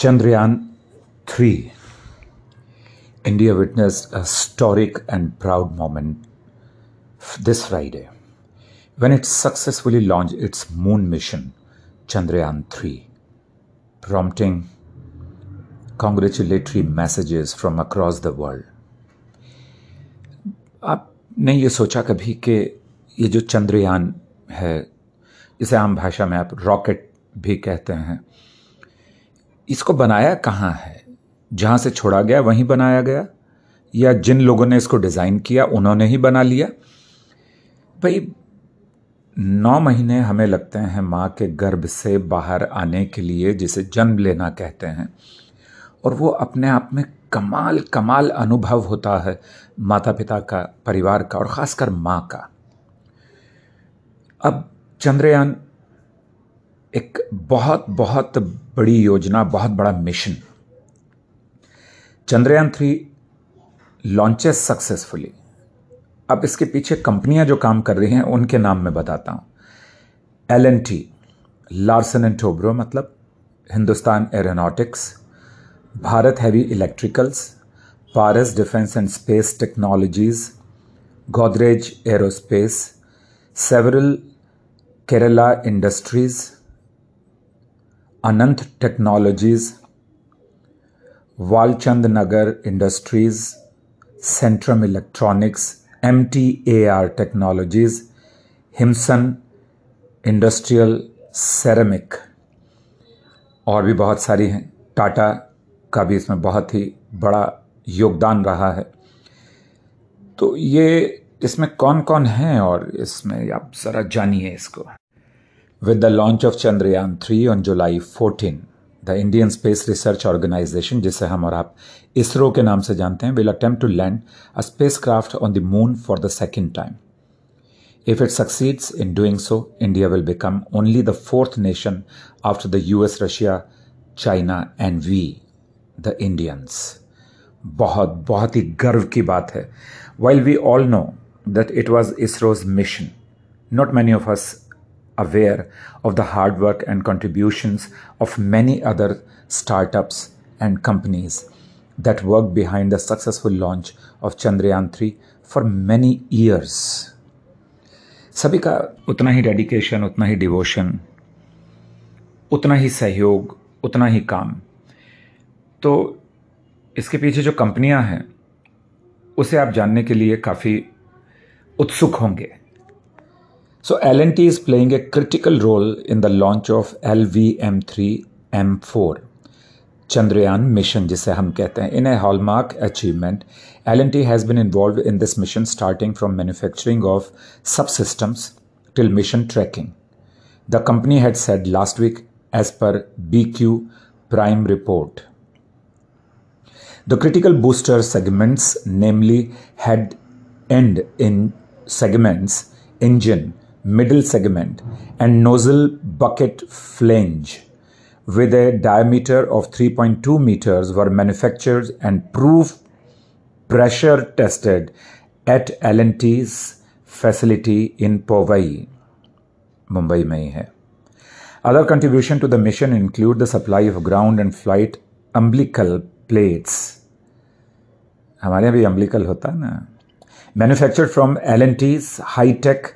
Chandrayaan 3. India witnessed a historic and proud moment this Friday when it successfully launched its moon mission, Chandrayaan 3, prompting congratulatory messages from across the world. आपने ये सोचा कभी कि ये जो चंद्रयान है इसे आम भाषा में आप रॉकेट भी कहते हैं इसको बनाया कहाँ है? जहाँ से छोड़ा गया, वहीं बनाया गया? या जिन लोगों ने इसको डिज़ाइन किया, उन्होंने ही बना लिया? भाई, नौ महीने हमें लगते हैं माँ के गर्भ से बाहर आने के लिए, जिसे जन्म लेना कहते हैं। और वो अपने आप में कमाल कमाल अनुभव होता है माता पिता का, परिवार का और ख़ासकर माँ का। अब चंद्रयान एक बहुत बहुत बड़ी योजना, बहुत बड़ा mission. Chandrayaan three launches successfully अब इसके पीछे कंपनियाँ जो काम कर रही हैं, उनके नाम में बताता हूँ। L N T Larsen and Toubro मतलब Hindustan aeronautics Bharat heavy electricals Paras defence and space technologies Godrej aerospace several Kerala industries Ananth technologies Walchand Nagar industries Centum electronics M T A R technologies Himson industrial ceramic और भी बहुत सारी हैं। टाटा का भी इसमें बहुत ही बड़ा योगदान रहा है। तो ये इसमें कौन कौन हैं और इसमें आप ज़रा जानिए इसको। With the launch of Chandrayaan 3 on July 14, the Indian Space Research Organization, जिसे हम और आप इसरो के नाम से जानते हैं, will attempt to land a spacecraft on the moon for the second time. If it succeeds in doing so, India will become only the fourth nation after the US, Russia, China and we, the Indians. बहुत बहुत ही गर्व की बात है While we all know that it was ISRO's mission, not many of us aware of the hard work and contributions of many other startups and companies that worked behind the successful launch of Chandrayaan 3 for many years. सभी का उतना ही dedication उतना ही devotion उतना ही सहयोग उतना ही काम तो इसके पीछे जो कंपनियाँ हैं उसे आप जानने के लिए काफ़ी उत्सुक होंगे So L&T is playing a critical role in the launch of LVM3M4 Chandrayaan mission जिसे हम कहते हैं in a hallmark achievement L&T has been involved in this mission starting from manufacturing of subsystems till mission tracking the company had said last week as per BQ prime report the critical booster segments namely head end in segments engine middle segment and nozzle bucket flange with a diameter of 3.2 meters were manufactured and proof pressure tested at L&T's facility in Powai, Mumbai में hai. Other contribution to the mission include the supply of ground and flight umbilical plates. हमारे यहाँ भी umbilical होता है ना manufactured from L&T's high-tech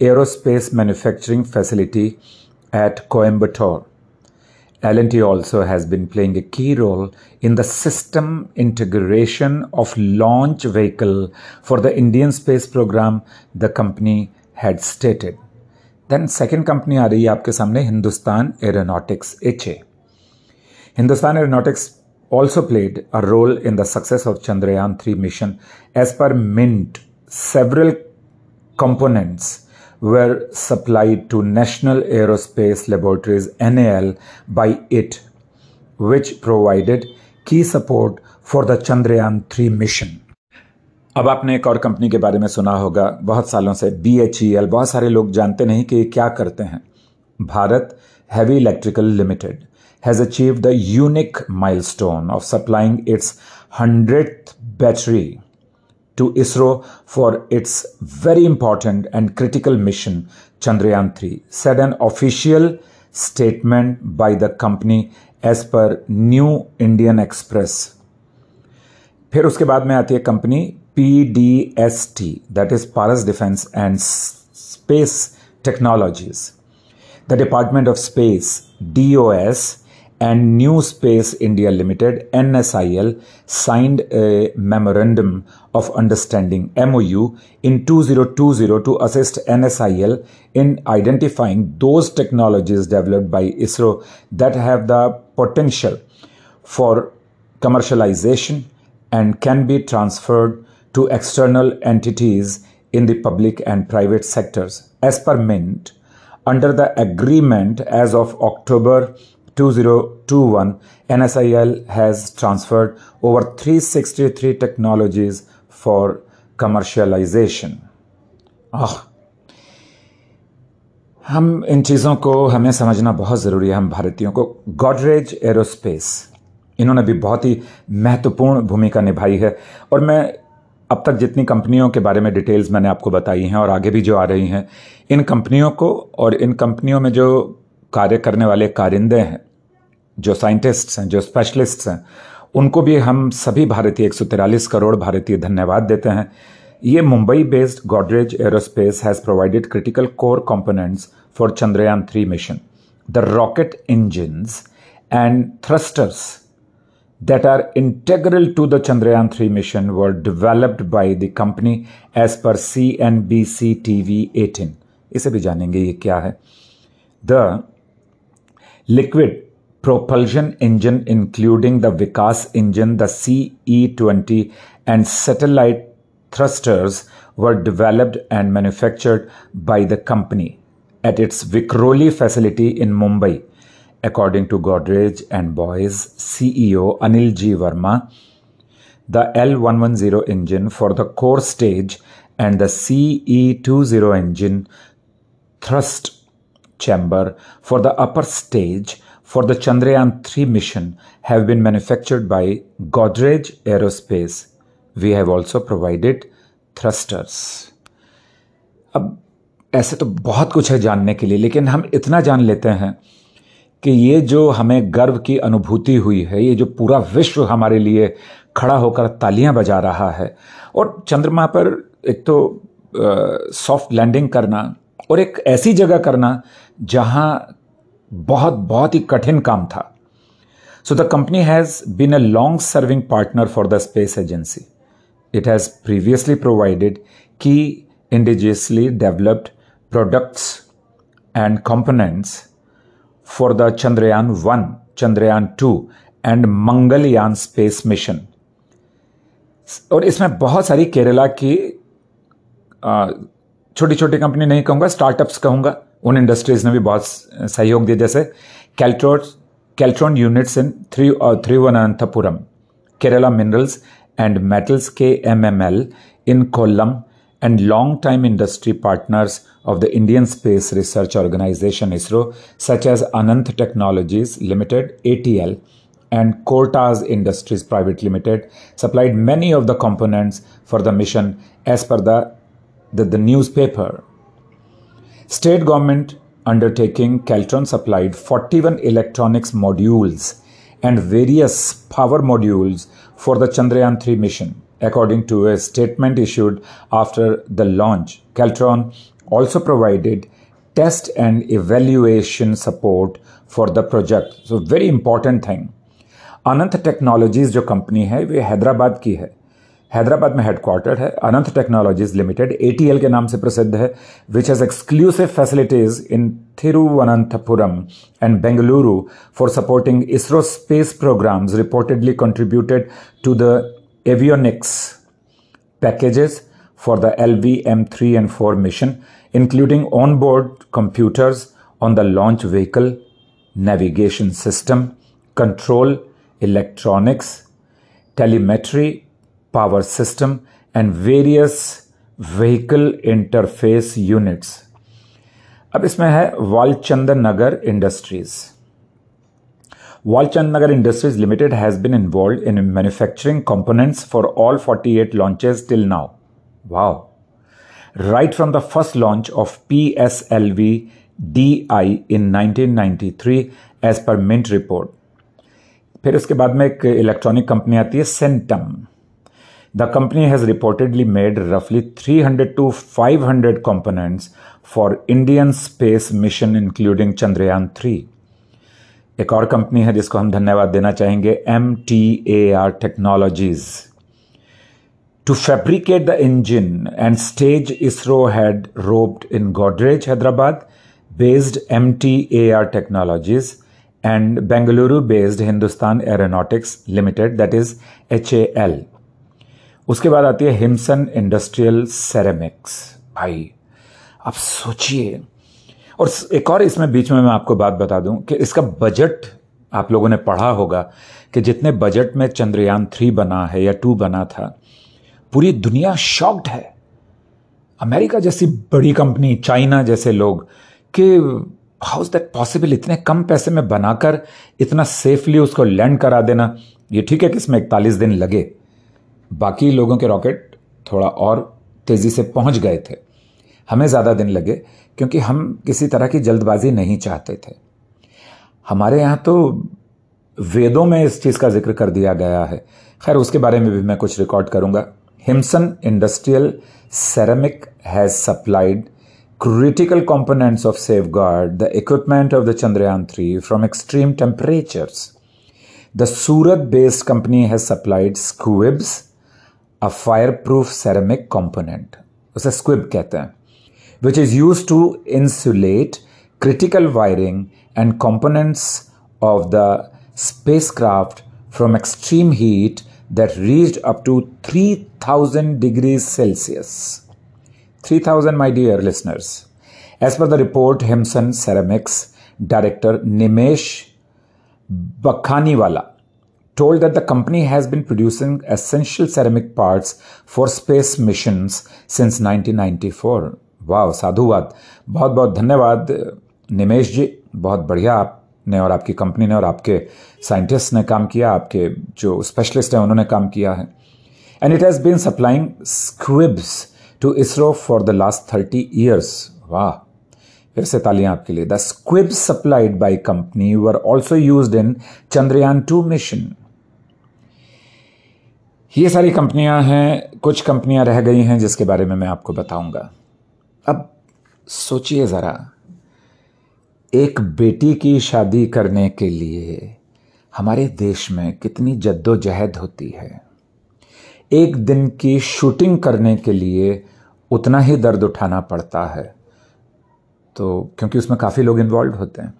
aerospace manufacturing facility at Coimbatore. L&T also has been playing a key role in the system integration of launch vehicle for the Indian space program, the company had stated. Then second company आ रही है आपके सामने Hindustan Aeronautics H Hindustan Aeronautics also played a role in the success of Chandrayaan 3 mission. As per Mint, several components were supplied to National Aerospace Laboratories NAL by it, which provided key support for the Chandrayaan 3 mission. अब आपने एक और company के बारे में सुना होगा बहुत सालों से बी एच ई एल बहुत सारे लोग जानते नहीं कि क्या करते हैं Bharat heavy electrical limited has achieve the unique milestone of supplying its hundred battery to ISRO for its very important and critical mission Chandrayaan 3, said an official statement by the company as per New Indian Express फिर उसके बाद में आती है company P D S T that is Paras defence and space technologies the department of space D O S and New Space India Limited NSIL signed a memorandum of understanding MOU in 2020 to assist NSIL in identifying those technologies developed by ISRO that have the potential for commercialization and can be transferred to external entities in the public and private sectors. As per mint under the agreement as of October 2021, NSIL has transferred over 363 technologies for commercialization. आह हम इन चीज़ों को हमें समझना बहुत ज़रूरी है हम भारतीयों को। गॉडरेज एरोस्पेस इन्होंने भी बहुत ही महत्वपूर्ण भूमिका निभाई है। और मैं अब तक जितनी कंपनियों के बारे में डिटेल्स मैंने आपको बताई हैं और आगे भी जो आ रही हैं इन कंपनियों को और इन कंपनियों में जो कार्य करने वाले कारिंदे हैं, जो साइंटिस्ट्स हैं, जो स्पेशलिस्ट्स हैं, उनको भी हम सभी भारतीय एक करोड़ भारतीय धन्यवाद देते हैं। ये Mumbai based Godrej aerospace has provided critical core components for Chandrayaan three mission the rocket engine and thrusters that are integral to the Chandrayaan 3 mission were developed by the company as per CNBC TV 18. इसे भी जानेंगे ये क्या है। The Liquid propulsion engine including the Vikas engine, the CE-20 and satellite thrusters were developed and manufactured by the company at its Vikroli facility in Mumbai. According to Godrej and Boys CEO Anil G. Verma, the L110 engine for the core stage and the CE20 engine thrust chamber for the upper stage for the Chandrayaan 3 mission have been manufactured by Godrej Aerospace. We have also provided thrusters. अब ऐसे तो बहुत कुछ है जानने के लिए लेकिन हम इतना जान लेते हैं कि ये जो हमें गर्व की अनुभूति हुई है ये जो पूरा विश्व हमारे लिए खड़ा होकर तालियाँ बजा रहा है और चंद्रमा पर एक तो सॉफ्ट लैंडिंग करना और एक ऐसी जगह करना जहाँ बहुत बहुत ही कठिन काम था। So the company has been a long serving partner for the space agency it has previously provided key indigenously developed products and components for the Chandrayaan one Chandrayaan two and Mangalyaan space mission और इसमें बहुत सारी केरला की छोटी छोटी company नहीं कहूँगा startups कहूँगा। उन इंडस्ट्रीज़ ने भी बहुत सहयोग दिया जैसे कैल्ट्रोट Keltron units in three Thiruvananthapuram Kerala minerals and metals K M M L in Kollam and long time industry partners of the Indian space research organisation ISRO such as Ananth technologies limited A T L and कोर्टाज industries private limited supplied many of the components for the mission as per the newspaper State government undertaking Caltron supplied 41 electronics modules and various power modules for the Chandrayaan 3 mission. According to a statement issued after the launch, Caltron also provided test and evaluation support for the project. So very important thing. Anant Technologies जो company है वे हैदराबाद की है हैदराबाद में headquarter है। अनंत technologies limited ATL के नाम से प्रसिद्ध है which has exclusive facilities in Thiruvananthapuram and Bengaluru for supporting ISRO space programmes reportedly contributed to the avionics packages for the LVM3 and 4 mission, including onboard computers on the launch vehicle, navigation system, control, electronics, telemetry, power system and various vehicle interface units अब इसमें है Walchand Nagar industries Walchand Nagar industries limited has been involved in manufacturing components for all 48 eight launches till now wow right from the first launch of P S L V D I in nineteen ninety three as per Mint report फिर उसके बाद में एक electronic company आती है Centum The company has reportedly made रफली 300 to 500 components for Indian space mission including Chandrayaan three एक और कंपनी है जिसको हम धन्यवाद देना चाहेंगे M T A R technologies to fabricate the engine and stage ISRO had roped in Godrej Hyderabad based MTAR Technologies and Bengaluru based Hindustan Aeronautics Limited that is HAL. उसके बाद आती है हिमसन इंडस्ट्रियल सेरेमिक्स। भाई, आप सोचिए। और एक और इसमें बीच में मैं आपको बात बता दूँ कि इसका बजट आप लोगों ने पढ़ा होगा कि जितने बजट में चंद्रयान थ्री बना है या टू बना था, पूरी दुनिया शॉक्ड है। अमेरिका जैसी बड़ी कंपनी, चाइना जैसे लोग, कि हाउ इज़ दैट पॉसिबल इतने कम पैसे में बनाकर इतना सेफली उसको लैंड करा देना। ये ठीक है कि इसमें इकतालीस दिन लगे। बाकी लोगों के रॉकेट थोड़ा और तेज़ी से पहुँच गए थे। हमें ज़्यादा दिन लगे क्योंकि हम किसी तरह की जल्दबाजी नहीं चाहते थे। हमारे यहाँ तो वेदों में इस चीज़ का ज़िक्र कर दिया गया है। खैर उसके बारे में भी मैं कुछ रिकॉर्ड करूँगा। Himson industrial ceramic has supplied critical critical components of safeguard the equipment of the Chandrayaan 3 from extreme temperatures. The Surat based company has supplied squibs, a fireproof ceramic component. उसे squib कहते हैं which is used to insulate critical wiring and components of the spacecraft from extreme heat that reached up to 3000 degrees Celsius. 3000, my dear listeners. As per the report, Himson Ceramics director Nimesh Bakhaniwala told that the company has been producing essential ceramic parts for space missions since 1994. वाह साधुवाद। बहुत बहुत धन्यवाद, निमेश जी। बहुत बढ़िया आपने और आपकी कंपनी ने और आपके साइंटिस्ट ने काम किया, आपके जो स्पेशलिस्ट हैं, उन्होंने काम किया है। And it has been supplying squibs to ISRO for the last thirty years वाह फिर से तालियाँ आपके लिए। The squib supplied by company were also used in Chandrayaan two mission ये सारी कंपनियाँ हैं, कुछ कंपनियाँ रह गई हैं जिसके बारे में मैं आपको बताऊँगा। अब सोचिए ज़रा, एक बेटी की शादी करने के लिए हमारे देश में कितनी जद्दोजहद होती है। एक दिन की शूटिंग करने के लिए उतना ही दर्द उठाना पड़ता है तो क्योंकि उसमें काफ़ी लोग इन्वॉल्व होते हैं।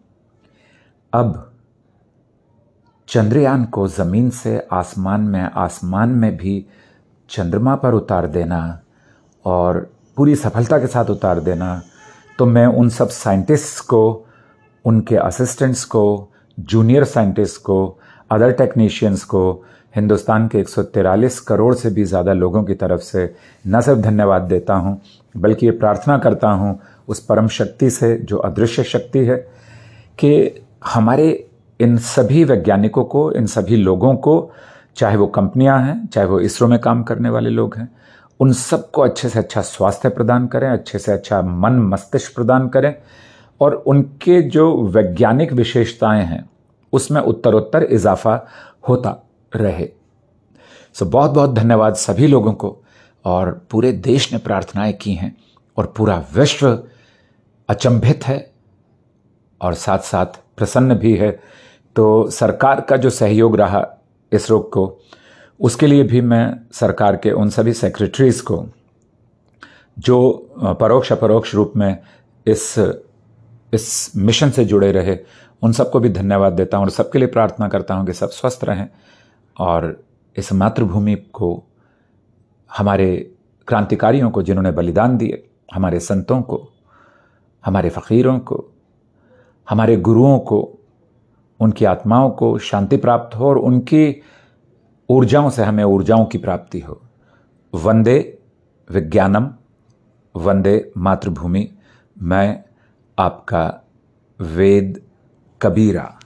अब चंद्रयान को ज़मीन से आसमान में आसमान में भी चंद्रमा पर उतार देना और पूरी सफलता के साथ उतार देना तो मैं उन सब साइंटिस्ट्स को, उनके असिस्टेंट्स को, जूनियर साइंटिस्ट को, अदर टेक्नीशियंस को, हिंदुस्तान के एक करोड़ से भी ज़्यादा लोगों की तरफ़ से न सिर्फ़ धन्यवाद देता हूँ, बल्कि ये प्रार्थना करता हूँ उस परम शक्ति से, जो अदृश्य शक्ति है, कि हमारे इन सभी वैज्ञानिकों को, इन सभी लोगों को, चाहे वो कंपनियाँ हैं, चाहे वो इसरो में काम करने वाले लोग हैं, उन सबको अच्छे से अच्छा स्वास्थ्य प्रदान करें, अच्छे से अच्छा मन मस्तिष्क प्रदान करें और उनके जो वैज्ञानिक विशेषताएँ हैं, उसमें उत्तरोत्तर इजाफा होता रहे। सो बहुत बहुत धन्यवाद सभी लोगों को और पूरे देश ने प्रार्थनाएँ की हैं और पूरा विश्व अचंभित है और साथ साथ प्रसन्न भी है तो सरकार का जो सहयोग रहा इसरो को, उसके लिए भी मैं सरकार के उन सभी सेक्रेटरीज को, जो परोक्ष अपरोक्ष रूप में इस इस मिशन से जुड़े रहे, उन सबको भी धन्यवाद देता हूँ और सबके लिए प्रार्थना करता हूँ कि सब स्वस्थ रहें और इस मातृभूमि को, हमारे क्रांतिकारियों को जिन्होंने बलिदान दिए, हमारे संतों को, हमारे फ़कीरों को हमारे गुरुओं को, उनकी आत्माओं को शांति प्राप्त हो और उनकी ऊर्जाओं से हमें ऊर्जाओं की प्राप्ति हो। वंदे विज्ञानम, वंदे मातृभूमि, मैं आपका वेद कबीरा।